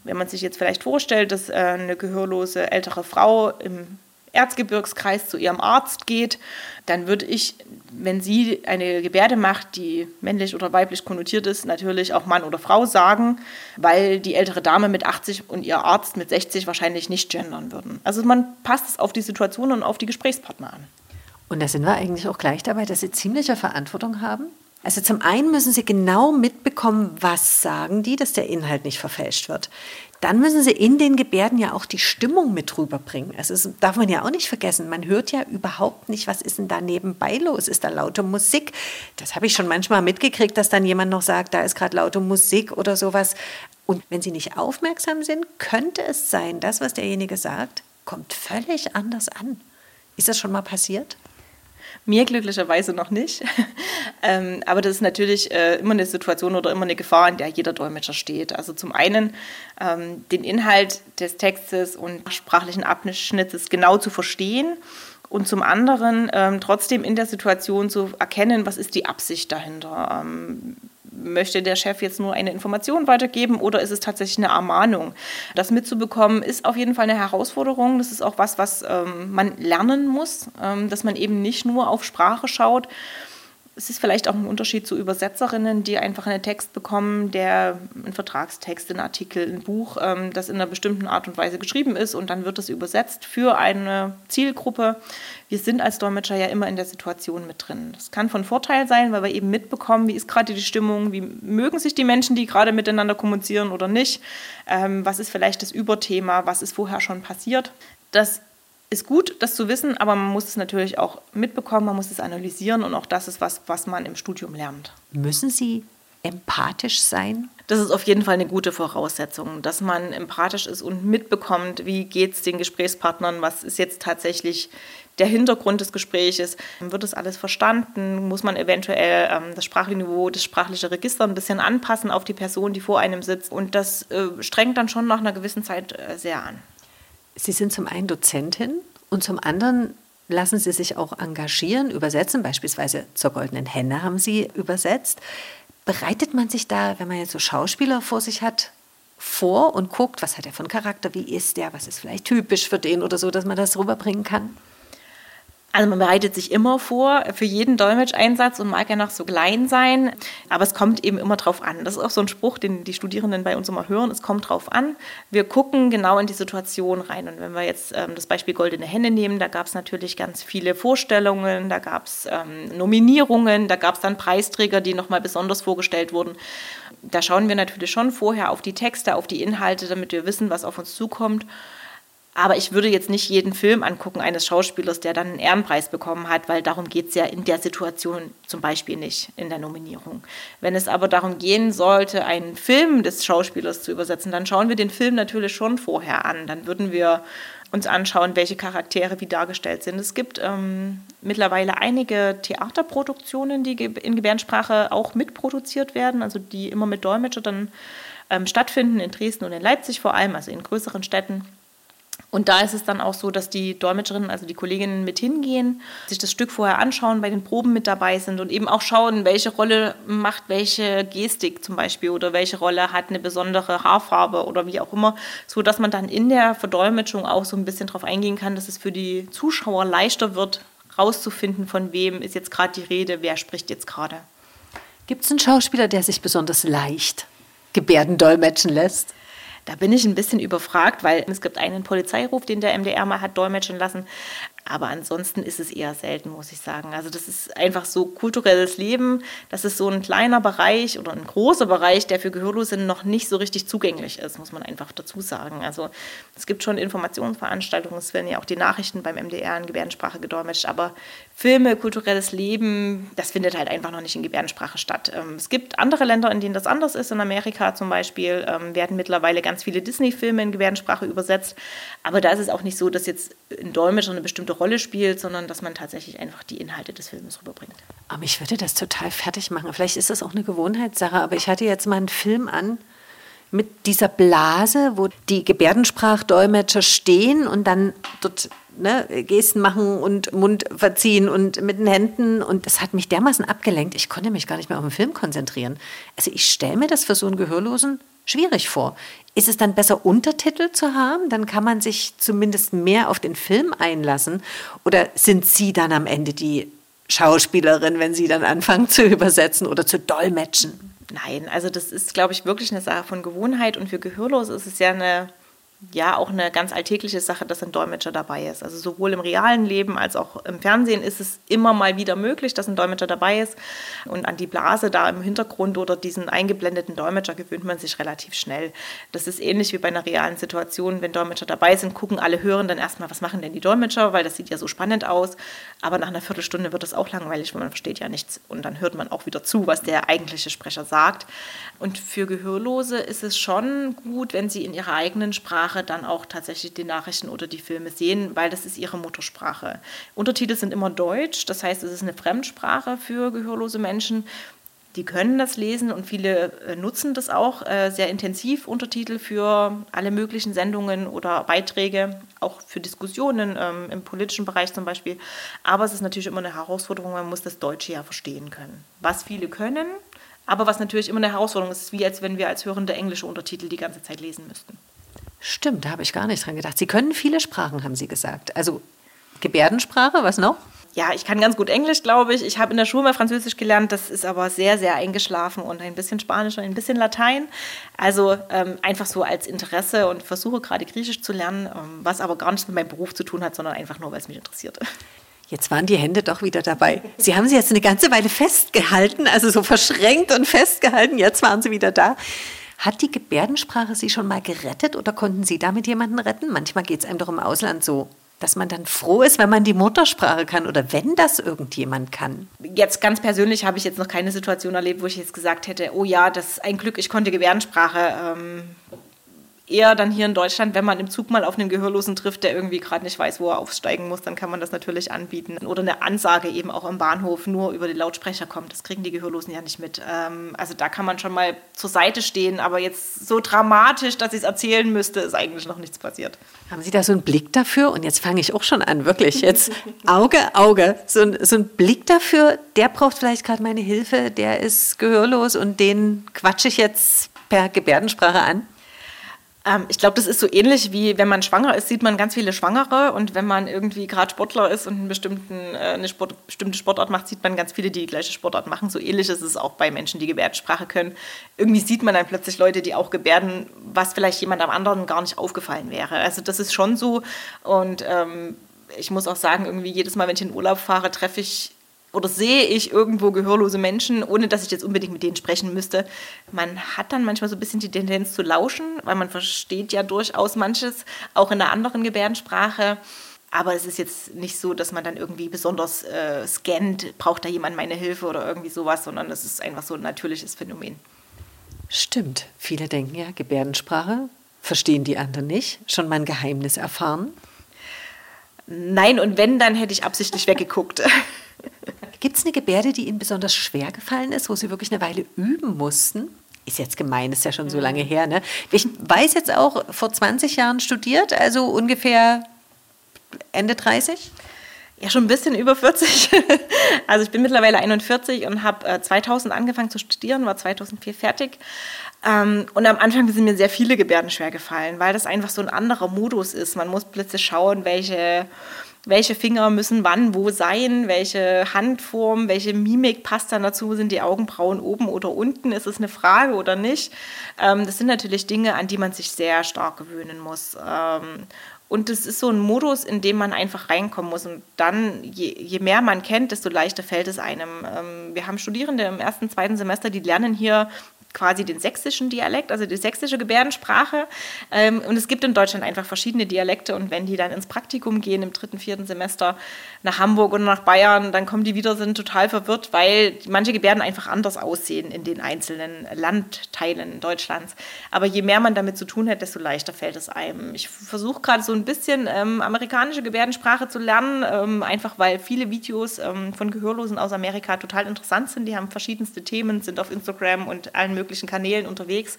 Wenn man sich jetzt vielleicht vorstellt, dass äh, eine gehörlose ältere Frau im Erzgebirgskreis zu ihrem Arzt geht, dann würde ich, wenn sie eine Gebärde macht, die männlich oder weiblich konnotiert ist, natürlich auch Mann oder Frau sagen, weil die ältere Dame mit 80 und ihr Arzt mit 60 wahrscheinlich nicht gendern würden. Also man passt es auf die Situation und auf die Gesprächspartner an.
Und da sind wir eigentlich auch gleich dabei, dass sie ziemliche Verantwortung haben. Also zum einen müssen sie genau mitbekommen, was sagen die, dass der Inhalt nicht verfälscht wird dann müssen sie in den Gebärden ja auch die Stimmung mit rüberbringen. Also das darf man ja auch nicht vergessen. Man hört ja überhaupt nicht, was ist denn da nebenbei los? Ist da laute Musik? Das habe ich schon manchmal mitgekriegt, dass dann jemand noch sagt, da ist gerade laute Musik oder sowas. Und wenn sie nicht aufmerksam sind, könnte es sein, das, was derjenige sagt, kommt völlig anders an. Ist das schon mal passiert?
Mir glücklicherweise noch nicht. ähm, aber das ist natürlich äh, immer eine Situation oder immer eine Gefahr, in der jeder Dolmetscher steht. Also zum einen ähm, den Inhalt des Textes und sprachlichen Abschnittes genau zu verstehen und zum anderen ähm, trotzdem in der Situation zu erkennen, was ist die Absicht dahinter. Ähm, möchte der Chef jetzt nur eine Information weitergeben oder ist es tatsächlich eine Ermahnung? Das mitzubekommen ist auf jeden Fall eine Herausforderung. Das ist auch was, was ähm, man lernen muss, ähm, dass man eben nicht nur auf Sprache schaut, es ist vielleicht auch ein Unterschied zu Übersetzerinnen, die einfach einen Text bekommen, der ein Vertragstext, ein Artikel, ein Buch, ähm, das in einer bestimmten Art und Weise geschrieben ist und dann wird es übersetzt für eine Zielgruppe. Wir sind als Dolmetscher ja immer in der Situation mit drin. Das kann von Vorteil sein, weil wir eben mitbekommen, wie ist gerade die Stimmung, wie mögen sich die Menschen, die gerade miteinander kommunizieren oder nicht, ähm, was ist vielleicht das Überthema, was ist vorher schon passiert. Das ist gut, das zu wissen, aber man muss es natürlich auch mitbekommen, man muss es analysieren und auch das ist was, was man im Studium lernt.
Müssen Sie empathisch sein?
Das ist auf jeden Fall eine gute Voraussetzung, dass man empathisch ist und mitbekommt, wie geht es den Gesprächspartnern, was ist jetzt tatsächlich der Hintergrund des Gespräches. Wird das alles verstanden? Muss man eventuell ähm, das sprachliche Niveau, das sprachliche Register ein bisschen anpassen auf die Person, die vor einem sitzt? Und das äh, strengt dann schon nach einer gewissen Zeit äh, sehr an.
Sie sind zum einen Dozentin und zum anderen lassen Sie sich auch engagieren, übersetzen. Beispielsweise zur Goldenen Henne haben Sie übersetzt. Bereitet man sich da, wenn man jetzt so Schauspieler vor sich hat, vor und guckt, was hat er einen Charakter, wie ist der, was ist vielleicht typisch für den oder so, dass man das rüberbringen kann?
Also man bereitet sich immer vor für jeden Dolmetscheinsatz und mag ja noch so klein sein, aber es kommt eben immer drauf an. Das ist auch so ein Spruch, den die Studierenden bei uns immer hören, es kommt drauf an. Wir gucken genau in die Situation rein und wenn wir jetzt ähm, das Beispiel Goldene Hände nehmen, da gab es natürlich ganz viele Vorstellungen, da gab es ähm, Nominierungen, da gab es dann Preisträger, die nochmal besonders vorgestellt wurden. Da schauen wir natürlich schon vorher auf die Texte, auf die Inhalte, damit wir wissen, was auf uns zukommt. Aber ich würde jetzt nicht jeden Film angucken eines Schauspielers, der dann einen Ehrenpreis bekommen hat, weil darum geht es ja in der Situation zum Beispiel nicht in der Nominierung. Wenn es aber darum gehen sollte, einen Film des Schauspielers zu übersetzen, dann schauen wir den Film natürlich schon vorher an. Dann würden wir uns anschauen, welche Charaktere wie dargestellt sind. Es gibt ähm, mittlerweile einige Theaterproduktionen, die in Gebärdensprache auch mitproduziert werden, also die immer mit Dolmetscher dann ähm, stattfinden, in Dresden und in Leipzig vor allem, also in größeren Städten. Und da ist es dann auch so, dass die Dolmetscherinnen, also die Kolleginnen mit hingehen, sich das Stück vorher anschauen, bei den Proben mit dabei sind und eben auch schauen, welche Rolle macht welche Gestik zum Beispiel oder welche Rolle hat eine besondere Haarfarbe oder wie auch immer, so dass man dann in der Verdolmetschung auch so ein bisschen darauf eingehen kann, dass es für die Zuschauer leichter wird, rauszufinden, von wem ist jetzt gerade die Rede, wer spricht jetzt gerade.
Gibt es einen Schauspieler, der sich besonders leicht Gebärden dolmetschen lässt?
Da bin ich ein bisschen überfragt, weil es gibt einen Polizeiruf, den der MDR mal hat dolmetschen lassen. Aber ansonsten ist es eher selten, muss ich sagen. Also das ist einfach so kulturelles Leben. Das ist so ein kleiner Bereich oder ein großer Bereich, der für Gehörlose noch nicht so richtig zugänglich ist, muss man einfach dazu sagen. Also es gibt schon Informationsveranstaltungen, es werden ja auch die Nachrichten beim MDR in Gebärdensprache gedolmetscht, aber Filme, kulturelles Leben, das findet halt einfach noch nicht in Gebärdensprache statt. Ähm, es gibt andere Länder, in denen das anders ist. In Amerika zum Beispiel ähm, werden mittlerweile ganz viele Disney-Filme in Gebärdensprache übersetzt. Aber da ist es auch nicht so, dass jetzt ein Dolmetscher eine bestimmte Rolle spielt, sondern dass man tatsächlich einfach die Inhalte des Films rüberbringt.
Aber ich würde das total fertig machen. Vielleicht ist das auch eine Gewohnheitssache, aber ich hatte jetzt mal einen Film an mit dieser Blase, wo die Gebärdensprachdolmetscher stehen und dann dort ne, Gesten machen und Mund verziehen und mit den Händen. Und das hat mich dermaßen abgelenkt, ich konnte mich gar nicht mehr auf den Film konzentrieren. Also ich stelle mir das für so einen Gehörlosen schwierig vor. Ist es dann besser, Untertitel zu haben? Dann kann man sich zumindest mehr auf den Film einlassen. Oder sind Sie dann am Ende die Schauspielerin, wenn Sie dann anfangen zu übersetzen oder zu dolmetschen?
Nein, also das ist, glaube ich, wirklich eine Sache von Gewohnheit und für Gehörlose ist es ja eine ja auch eine ganz alltägliche Sache, dass ein Dolmetscher dabei ist. Also sowohl im realen Leben als auch im Fernsehen ist es immer mal wieder möglich, dass ein Dolmetscher dabei ist. Und an die Blase da im Hintergrund oder diesen eingeblendeten Dolmetscher gewöhnt man sich relativ schnell. Das ist ähnlich wie bei einer realen Situation. Wenn Dolmetscher dabei sind, gucken alle hören dann erstmal, was machen denn die Dolmetscher, weil das sieht ja so spannend aus. Aber nach einer Viertelstunde wird es auch langweilig, weil man versteht ja nichts. Und dann hört man auch wieder zu, was der eigentliche Sprecher sagt. Und für Gehörlose ist es schon gut, wenn sie in ihrer eigenen Sprache Gebärdensprache dann auch tatsächlich die Nachrichten oder die Filme sehen, weil das ist ihre Muttersprache. Untertitel sind immer Deutsch, das heißt, es ist eine Fremdsprache für gehörlose Menschen. Die können das lesen und viele äh, nutzen das auch äh, sehr intensiv, Untertitel für alle möglichen Sendungen oder Beiträge, auch für Diskussionen ähm, im politischen Bereich zum Beispiel. Aber es ist natürlich immer eine Herausforderung, man muss das Deutsche ja verstehen können. Was viele können, aber was natürlich immer eine Herausforderung ist, wie als wenn wir als Hörende englische Untertitel die ganze Zeit lesen müssten.
Stimmt, da habe ich gar nicht dran gedacht. Sie können viele Sprachen, haben Sie gesagt. Also Gebärdensprache, was noch?
Ja, ich kann ganz gut Englisch, glaube ich. Ich habe in der Schule mal Französisch gelernt, das ist aber sehr, sehr eingeschlafen und ein bisschen Spanisch und ein bisschen Latein. Also ähm, einfach so als Interesse und versuche gerade Griechisch zu lernen, ähm, was aber gar nichts mit meinem Beruf zu tun hat, sondern einfach nur, weil es mich interessiert.
Jetzt waren die Hände doch wieder dabei. Sie haben sie jetzt eine ganze Weile festgehalten, also so verschränkt und festgehalten. Jetzt waren sie wieder da. Hat die Gebärdensprache Sie schon mal gerettet oder konnten Sie damit jemanden retten? Manchmal geht es einem doch im Ausland so, dass man dann froh ist, wenn man die Muttersprache kann oder wenn das irgendjemand kann.
Jetzt ganz persönlich habe ich jetzt noch keine Situation erlebt, wo ich jetzt gesagt hätte, oh ja, das ist ein Glück, ich konnte Gebärdensprache. Ähm, eher dann hier in Deutschland, wenn man im Zug mal auf einen Gehörlosen trifft, der irgendwie gerade nicht weiß, wo er aufsteigen muss, dann kann man das natürlich anbieten. Oder eine Ansage eben auch im Bahnhof nur über die Lautsprecher kommt. Das kriegen die Gehörlosen ja nicht mit. Ähm, also da kann man schon mal zur Seite stehen, aber jetzt so dramatisch, dass ich es erzählen müsste, ist eigentlich noch nichts passiert.
Haben Sie da so einen Blick dafür? Und jetzt fange ich auch schon an, wirklich. Jetzt Auge, Auge. So ein, so ein Blick dafür, der braucht vielleicht gerade meine Hilfe, der ist gehörlos und den quatsche ich jetzt per Gebärdensprache an.
Ähm, ich glaube, das ist so ähnlich wie wenn man schwanger ist, sieht man ganz viele Schwangere und wenn man irgendwie gerade Sportler ist und einen bestimmten, äh, eine Sport, bestimmte Sportart macht, sieht man ganz viele, die die gleiche Sportart machen. So ähnlich ist es auch bei Menschen, die Gebärdensprache können. Irgendwie sieht man dann plötzlich Leute, die auch gebärden, was vielleicht jemand am anderen gar nicht aufgefallen wäre. Also das ist schon so und ähm, ich muss auch sagen, irgendwie jedes Mal, wenn ich in Urlaub fahre, treffe ich oder sehe ich irgendwo gehörlose Menschen, ohne dass ich jetzt unbedingt mit denen sprechen müsste. Man hat dann manchmal so ein bisschen die Tendenz zu lauschen, weil man versteht ja durchaus manches, auch in einer anderen Gebärdensprache. Aber es ist jetzt nicht so, dass man dann irgendwie besonders äh, scannt, braucht da jemand meine Hilfe oder irgendwie sowas, sondern es ist einfach so ein natürliches Phänomen.
Stimmt. Viele denken ja, Gebärdensprache verstehen die anderen nicht. Schon mal ein Geheimnis erfahren?
Nein, und wenn, dann hätte ich absichtlich weggeguckt.
Gibt es eine Gebärde, die Ihnen besonders schwer gefallen ist, wo Sie wirklich eine Weile üben mussten? Ist jetzt gemein, ist ja schon so lange her. Ne? Ich weiß jetzt auch, vor 20 Jahren studiert, also ungefähr Ende 30?
Ja, schon ein bisschen über 40. Also ich bin mittlerweile 41 und habe 2000 äh, angefangen zu studieren, war 2004 fertig. Ähm, und am Anfang sind mir sehr viele Gebärden schwer gefallen, weil das einfach so ein anderer Modus ist. Man muss plötzlich schauen, welche welche Finger müssen wann wo sein, welche Handform, welche Mimik passt dann dazu, sind die Augenbrauen oben oder unten, ist es eine Frage oder nicht. Ähm, das sind natürlich Dinge, an die man sich sehr stark gewöhnen muss. Ähm, und das ist so ein Modus, in dem man einfach reinkommen muss. Und dann, je, je mehr man kennt, desto leichter fällt es einem. Ähm, wir haben Studierende im ersten, zweiten Semester, die lernen hier quasi den sächsischen Dialekt, also die sächsische Gebärdensprache. Ähm, und es gibt in Deutschland einfach verschiedene Dialekte. Und wenn die dann ins Praktikum gehen im dritten, vierten Semester nach Hamburg oder nach Bayern, dann kommen die wieder, sind total verwirrt, weil manche Gebärden einfach anders aussehen in den einzelnen Landteilen Deutschlands. Aber je mehr man damit zu tun hat, desto leichter fällt es einem. Ich versuche gerade so ein bisschen ähm, amerikanische Gebärdensprache zu lernen, ähm, einfach weil viele Videos ähm, von Gehörlosen aus Amerika total interessant sind. Die haben verschiedenste Themen, sind auf Instagram und allen möglichen möglichen Kanälen unterwegs.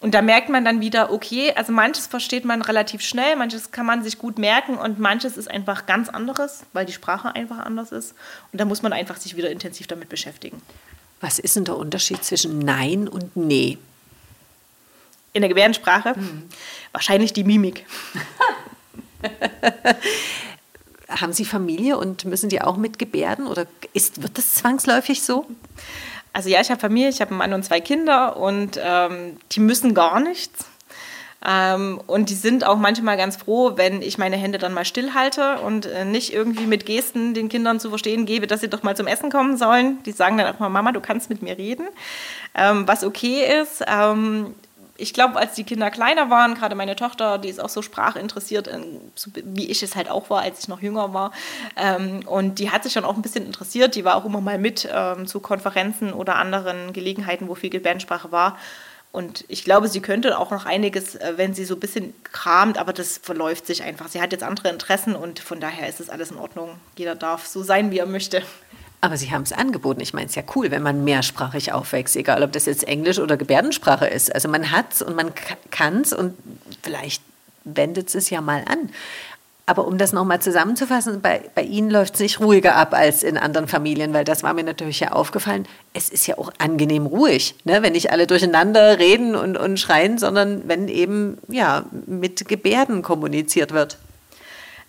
Und da merkt man dann wieder, okay, also manches versteht man relativ schnell, manches kann man sich gut merken und manches ist einfach ganz anderes, weil die Sprache einfach anders ist. Und da muss man einfach sich wieder intensiv damit beschäftigen.
Was ist denn der Unterschied zwischen Nein und Nee?
In der Gebärdensprache? Hm. Wahrscheinlich die Mimik.
Haben Sie Familie und müssen die auch mit gebärden oder ist, wird das zwangsläufig so?
Also ja, ich habe Familie, ich habe einen Mann und zwei Kinder und ähm, die müssen gar nichts. Ähm, und die sind auch manchmal ganz froh, wenn ich meine Hände dann mal stillhalte und äh, nicht irgendwie mit Gesten den Kindern zu verstehen gebe, dass sie doch mal zum Essen kommen sollen. Die sagen dann auch mal, Mama, du kannst mit mir reden, ähm, was okay ist. Ich glaube, als die Kinder kleiner waren, gerade meine Tochter, die ist auch so sprachinteressiert, wie ich es halt auch war, als ich noch jünger war. Ähm, und die hat sich schon auch ein bisschen interessiert. Die war auch immer mal mit ähm, zu Konferenzen oder anderen Gelegenheiten, wo viel Gebärdensprache war. Und ich glaube, sie könnte auch noch einiges, äh, wenn sie so ein bisschen kramt, aber das verläuft sich einfach. Sie hat jetzt andere Interessen und von daher ist es alles in Ordnung. Jeder darf so sein, wie er möchte.
Aber Sie haben es angeboten. Ich meine, es ist ja cool, wenn man mehrsprachig aufwächst, egal ob das jetzt Englisch oder Gebärdensprache ist. Also man hat es und man kann es und vielleicht wendet es ja mal an. Aber um das nochmal zusammenzufassen, bei, bei Ihnen läuft es nicht ruhiger ab als in anderen Familien, weil das war mir natürlich ja aufgefallen. Es ist ja auch angenehm ruhig, ne? wenn nicht alle durcheinander reden und, und schreien, sondern wenn eben ja, mit Gebärden kommuniziert wird.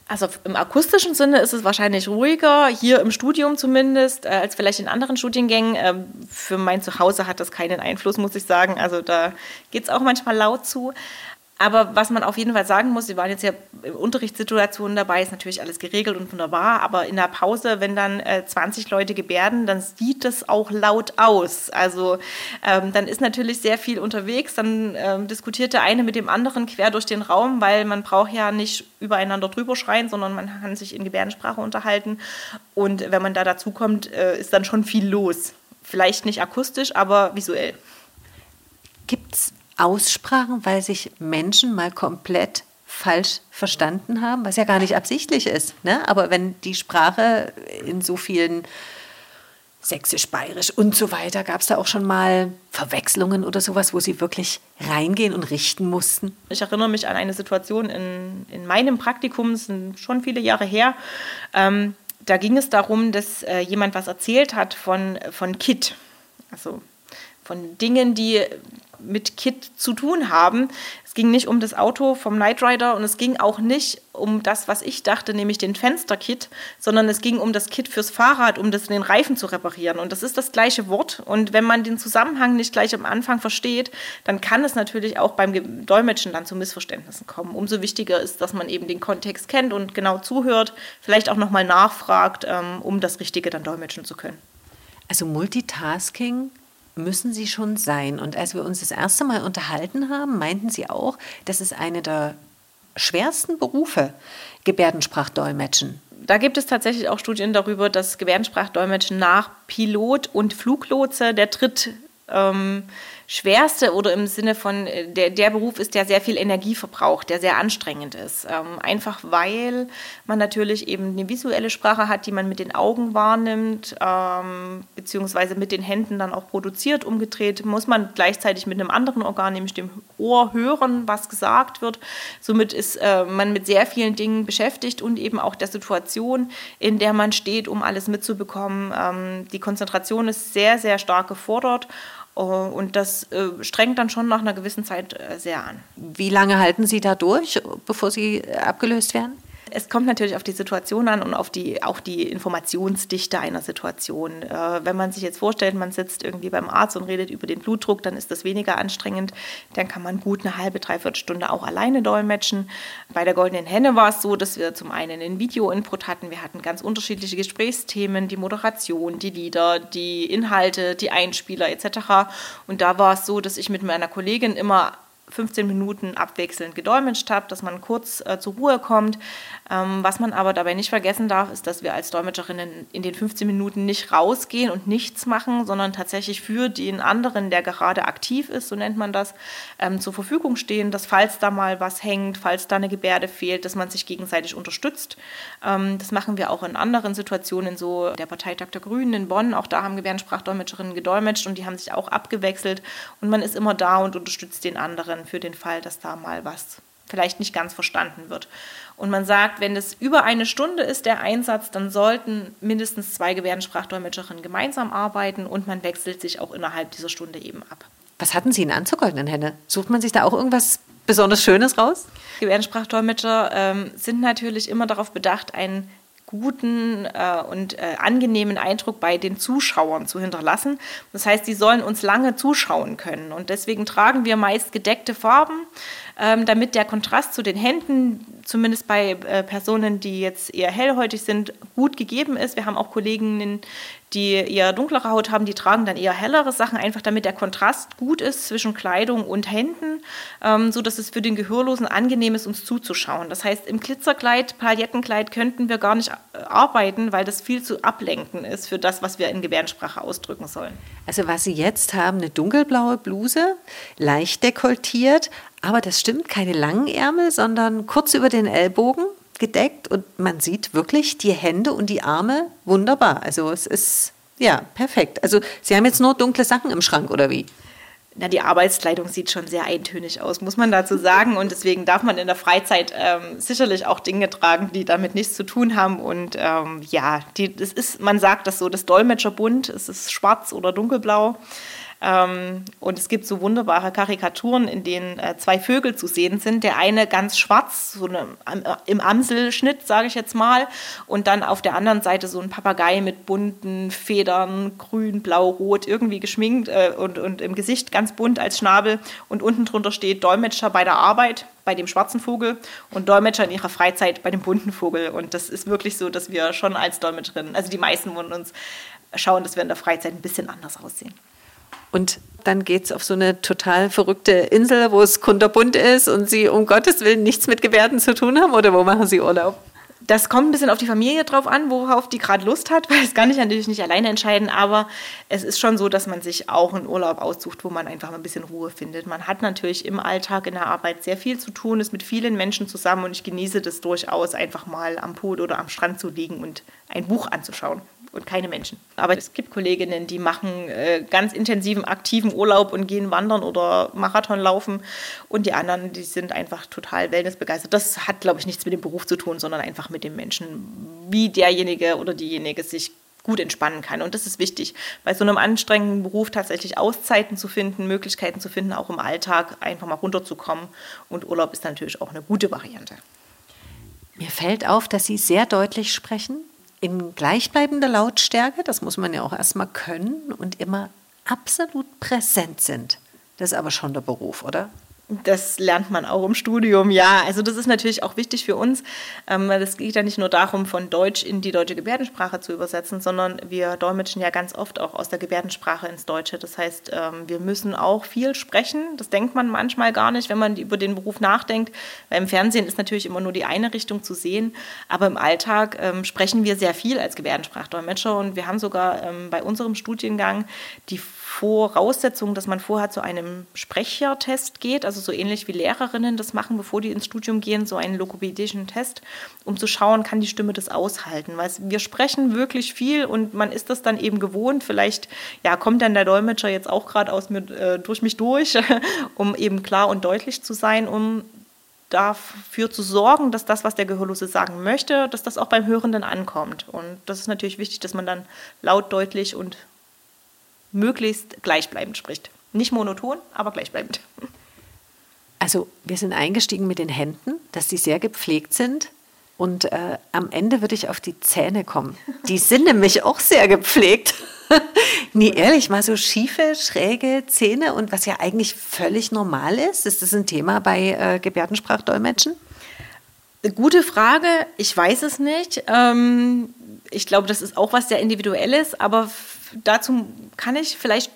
Also im akustischen Sinne ist es wahrscheinlich ruhiger, hier im Studium zumindest, äh, als vielleicht in anderen Studiengängen. Ähm, für mein Zuhause hat das keinen Einfluss, muss ich sagen. Also da geht es auch manchmal laut zu. Aber was man auf jeden Fall sagen muss, Sie waren jetzt ja in Unterrichtssituationen dabei, ist natürlich alles geregelt und wunderbar, aber in der Pause, wenn dann äh, 20 Leute gebärden, dann sieht das auch laut aus. Also ähm, dann ist natürlich sehr viel unterwegs, dann ähm, diskutiert der eine mit dem anderen quer durch den Raum, weil man braucht ja nicht übereinander drüber schreien, sondern man kann sich in Gebärdensprache unterhalten. Und wenn man da dazu kommt, äh, ist dann schon viel los. Vielleicht nicht akustisch, aber visuell.
Gibt es Aussprachen, weil sich Menschen mal komplett falsch verstanden haben, was ja gar nicht absichtlich ist. Ne? Aber wenn die Sprache in so vielen Sächsisch, Bayerisch und so weiter, gab es da auch schon mal Verwechslungen oder sowas, wo sie wirklich reingehen und richten mussten?
Ich erinnere mich an eine Situation in, in meinem Praktikum, das sind schon viele Jahre her. Ähm, da ging es darum, dass äh, jemand was erzählt hat von, von Kit. Also von Dingen, die mit Kit zu tun haben. Es ging nicht um das Auto vom Knight Rider und es ging auch nicht um das, was ich dachte, nämlich den Fensterkit, sondern es ging um das Kit fürs Fahrrad, um das den Reifen zu reparieren. Und das ist das gleiche Wort. Und wenn man den Zusammenhang nicht gleich am Anfang versteht, dann kann es natürlich auch beim Dolmetschen dann zu Missverständnissen kommen. Umso wichtiger ist, dass man eben den Kontext kennt und genau zuhört, vielleicht auch nochmal nachfragt, ähm, um das Richtige dann dolmetschen zu können.
Also Multitasking müssen sie schon sein. Und als wir uns das erste Mal unterhalten haben, meinten sie auch, das ist eine der schwersten Berufe, Gebärdensprachdolmetschen.
Da gibt es tatsächlich auch Studien darüber, dass Gebärdensprachdolmetschen nach Pilot und Fluglotse der dritt ähm, schwerste oder im Sinne von äh, der, der Beruf ist, der sehr viel Energie verbraucht, der sehr anstrengend ist. Ähm, einfach weil man natürlich eben eine visuelle Sprache hat, die man mit den Augen wahrnimmt, ähm, beziehungsweise mit den Händen dann auch produziert. Umgedreht muss man gleichzeitig mit einem anderen Organ, nämlich dem Ohr, hören, was gesagt wird. Somit ist äh, man mit sehr vielen Dingen beschäftigt und eben auch der Situation, in der man steht, um alles mitzubekommen. Ähm, die Konzentration ist sehr, sehr stark gefordert. Äh, und das äh, strengt dann schon nach einer gewissen Zeit äh, sehr an.
Wie lange halten Sie da durch, bevor Sie abgelöst werden?
Es kommt natürlich auf die Situation an und auf die, auch die Informationsdichte einer Situation. Äh, wenn man sich jetzt vorstellt, man sitzt irgendwie beim Arzt und redet über den Blutdruck, dann ist das weniger anstrengend. Dann kann man gut eine halbe, dreiviertel Stunde auch alleine dolmetschen. Bei der Goldenen Henne war es so, dass wir zum einen einen Video-Input hatten. Wir hatten ganz unterschiedliche Gesprächsthemen, die Moderation, die Lieder, die Inhalte, die Einspieler etc. Und da war es so, dass ich mit meiner Kollegin immer 15 Minuten abwechselnd gedolmetscht habe, dass man kurz äh, zur Ruhe kommt. Ähm, was man aber dabei nicht vergessen darf, ist, dass wir als Dolmetscherinnen in den 15 Minuten nicht rausgehen und nichts machen, sondern tatsächlich für den anderen, der gerade aktiv ist, so nennt man das, ähm, zur Verfügung stehen, dass falls da mal was hängt, falls da eine Gebärde fehlt, dass man sich gegenseitig unterstützt. Ähm, das machen wir auch in anderen Situationen, so der Parteitag der Grünen in Bonn, auch da haben Gebärdensprachdolmetscherinnen gedolmetscht und die haben sich auch abgewechselt und man ist immer da und unterstützt den anderen für den Fall, dass da mal was vielleicht nicht ganz verstanden wird. Und man sagt, wenn es über eine Stunde ist, der Einsatz, dann sollten mindestens zwei Gebärdensprachdolmetscherinnen gemeinsam arbeiten und man wechselt sich auch innerhalb dieser Stunde eben ab.
Was hatten Sie in Anzugoldenen Henne? Sucht man sich da auch irgendwas besonders Schönes raus?
Gebärdensprachdolmetscher ähm, sind natürlich immer darauf bedacht, einen guten äh, und äh, angenehmen Eindruck bei den Zuschauern zu hinterlassen. Das heißt, sie sollen uns lange zuschauen können. Und deswegen tragen wir meist gedeckte Farben. ähm, damit der Kontrast zu den Händen, zumindest bei äh, Personen, die jetzt eher hellhäutig sind, gut gegeben ist. Wir haben auch Kolleginnen, die eher dunklere Haut haben, die tragen dann eher hellere Sachen, einfach damit der Kontrast gut ist zwischen Kleidung und Händen, ähm, so dass es für den Gehörlosen angenehm ist, uns zuzuschauen. Das heißt, im Glitzerkleid, Paillettenkleid könnten wir gar nicht äh, arbeiten, weil das viel zu ablenken ist für das, was wir in Gebärdensprache ausdrücken sollen.
Also was Sie jetzt haben, eine dunkelblaue Bluse, leicht dekoltiert, aber das stimmt, keine langen Ärmel, sondern kurz über den Ellbogen gedeckt und man sieht wirklich die Hände und die Arme wunderbar. Also es ist ja perfekt. Also Sie haben jetzt nur dunkle Sachen im Schrank oder wie?
Na, die Arbeitskleidung sieht schon sehr eintönig aus, muss man dazu sagen. Und deswegen darf man in der Freizeit ähm, sicherlich auch Dinge tragen, die damit nichts zu tun haben. Und ähm, ja, die, das ist, man sagt das so, das Dolmetscherbund, es ist schwarz oder dunkelblau. Ähm, und es gibt so wunderbare Karikaturen, in denen äh, zwei Vögel zu sehen sind. Der eine ganz schwarz, so eine, äh, im Amselschnitt, sage ich jetzt mal. Und dann auf der anderen Seite so ein Papagei mit bunten Federn, grün, blau, rot, irgendwie geschminkt äh, und, und im Gesicht ganz bunt als Schnabel. Und unten drunter steht Dolmetscher bei der Arbeit bei dem schwarzen Vogel und Dolmetscher in ihrer Freizeit bei dem bunten Vogel. Und das ist wirklich so, dass wir schon als Dolmetscherinnen, also die meisten von uns, schauen, dass wir in der Freizeit ein bisschen anders aussehen.
Und dann geht es auf so eine total verrückte Insel, wo es kunterbunt ist und Sie um Gottes Willen nichts mit Gebärden zu tun haben? Oder wo machen Sie Urlaub?
Das kommt ein bisschen auf die Familie drauf an, worauf die gerade Lust hat, weil das kann ich natürlich nicht alleine entscheiden, aber es ist schon so, dass man sich auch einen Urlaub aussucht, wo man einfach mal ein bisschen Ruhe findet. Man hat natürlich im Alltag in der Arbeit sehr viel zu tun, ist mit vielen Menschen zusammen und ich genieße das durchaus, einfach mal am Pool oder am Strand zu liegen und ein Buch anzuschauen und keine Menschen. Aber es gibt Kolleginnen, die machen äh, ganz intensiven, aktiven Urlaub und gehen wandern oder Marathon laufen. Und die anderen, die sind einfach total wellnessbegeistert. Das hat, glaube ich, nichts mit dem Beruf zu tun, sondern einfach mit dem Menschen, wie derjenige oder diejenige sich gut entspannen kann. Und das ist wichtig, bei so einem anstrengenden Beruf tatsächlich Auszeiten zu finden, Möglichkeiten zu finden, auch im Alltag einfach mal runterzukommen. Und Urlaub ist natürlich auch eine gute Variante.
Mir fällt auf, dass Sie sehr deutlich sprechen in gleichbleibender Lautstärke, das muss man ja auch erstmal können, und immer absolut präsent sind. Das ist aber schon der Beruf, oder?
Das lernt man auch im Studium, ja. Also das ist natürlich auch wichtig für uns. Ähm, es geht ja nicht nur darum, von Deutsch in die deutsche Gebärdensprache zu übersetzen, sondern wir dolmetschen ja ganz oft auch aus der Gebärdensprache ins Deutsche. Das heißt, ähm, wir müssen auch viel sprechen. Das denkt man manchmal gar nicht, wenn man über den Beruf nachdenkt. Weil im Fernsehen ist natürlich immer nur die eine Richtung zu sehen. Aber im Alltag ähm, sprechen wir sehr viel als Gebärdensprachdolmetscher. Und wir haben sogar bei unserem Studiengang die Voraussetzung, dass man vorher zu einem Sprechertest geht, also so ähnlich wie Lehrerinnen das machen, bevor die ins Studium gehen, so einen logopädischen Test, um zu schauen, kann die Stimme das aushalten. Weil wir sprechen wirklich viel und man ist das dann eben gewohnt. Vielleicht ja, kommt dann der Dolmetscher jetzt auch gerade aus mir, äh, durch mich durch, um eben klar und deutlich zu sein, um dafür zu sorgen, dass das, was der Gehörlose sagen möchte, dass das auch beim Hörenden ankommt. Und das ist natürlich wichtig, dass man dann laut, deutlich und möglichst gleichbleibend spricht. Nicht monoton, aber gleichbleibend.
Also wir sind eingestiegen mit den Händen, dass die sehr gepflegt sind. Und äh, am Ende würde ich auf die Zähne kommen. Die sind nämlich auch sehr gepflegt. nee, ehrlich, mal so schiefe, schräge Zähne und was ja eigentlich völlig normal ist. Ist das ein Thema bei äh, Gebärdensprachdolmetschen?
Gute Frage. Ich weiß es nicht. Ähm, ich glaube, das ist auch was sehr Individuelles, aber dazu kann ich vielleicht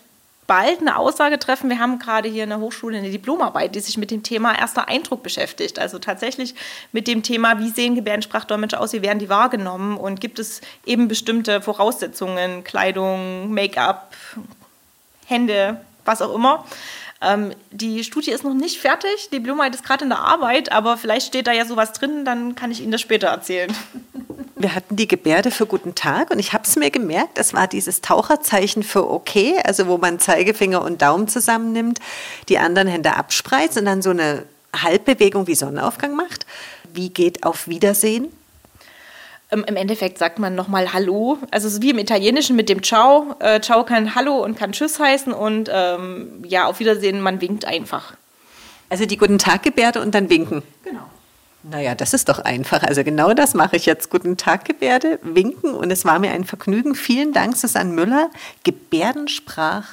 bald eine Aussage treffen. Wir haben gerade hier in der Hochschule eine Diplomarbeit, die sich mit dem Thema erster Eindruck beschäftigt. Also tatsächlich mit dem Thema, wie sehen Gebärdensprachdolmetscher aus, wie werden die wahrgenommen und gibt es eben bestimmte Voraussetzungen, Kleidung, Make-up, Hände, was auch immer. Ähm, die Studie ist noch nicht fertig, die Diplomarbeit ist gerade in der Arbeit, aber vielleicht steht da ja sowas drin, dann kann ich Ihnen das später erzählen.
Wir hatten die Gebärde für guten Tag und ich habe es mir gemerkt, das war dieses Taucherzeichen für okay, also wo man Zeigefinger und Daumen zusammennimmt, die anderen Hände abspreizt und dann so eine Halbbewegung wie Sonnenaufgang macht. Wie geht auf Wiedersehen?
Ähm, Im Endeffekt sagt man nochmal Hallo. Also so wie im Italienischen mit dem Ciao. Äh, Ciao kann Hallo und kann Tschüss heißen und ähm, ja, auf Wiedersehen, man winkt einfach.
Also die Guten Tag Gebärde und dann winken.
Genau.
Naja, das ist doch einfach. Also genau das mache ich jetzt. Guten Tag, Gebärde, winken. Und es war mir ein Vergnügen. Vielen Dank, Susanne Müller, Gebärdensprach.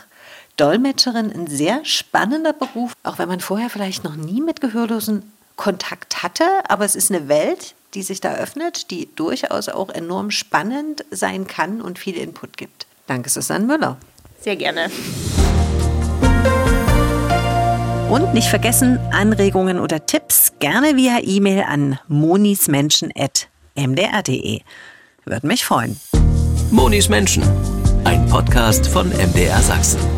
Dolmetscherin ein sehr spannender Beruf, auch wenn man vorher vielleicht noch nie mit Gehörlosen Kontakt hatte, aber es ist eine Welt, die sich da öffnet, die durchaus auch enorm spannend sein kann und viel Input gibt. Danke, Susanne Müller.
Sehr gerne.
Und nicht vergessen, Anregungen oder Tipps gerne via E-Mail an monismenschen.mdr.de. Würde mich freuen.
Monis Menschen, ein Podcast von MDR Sachsen.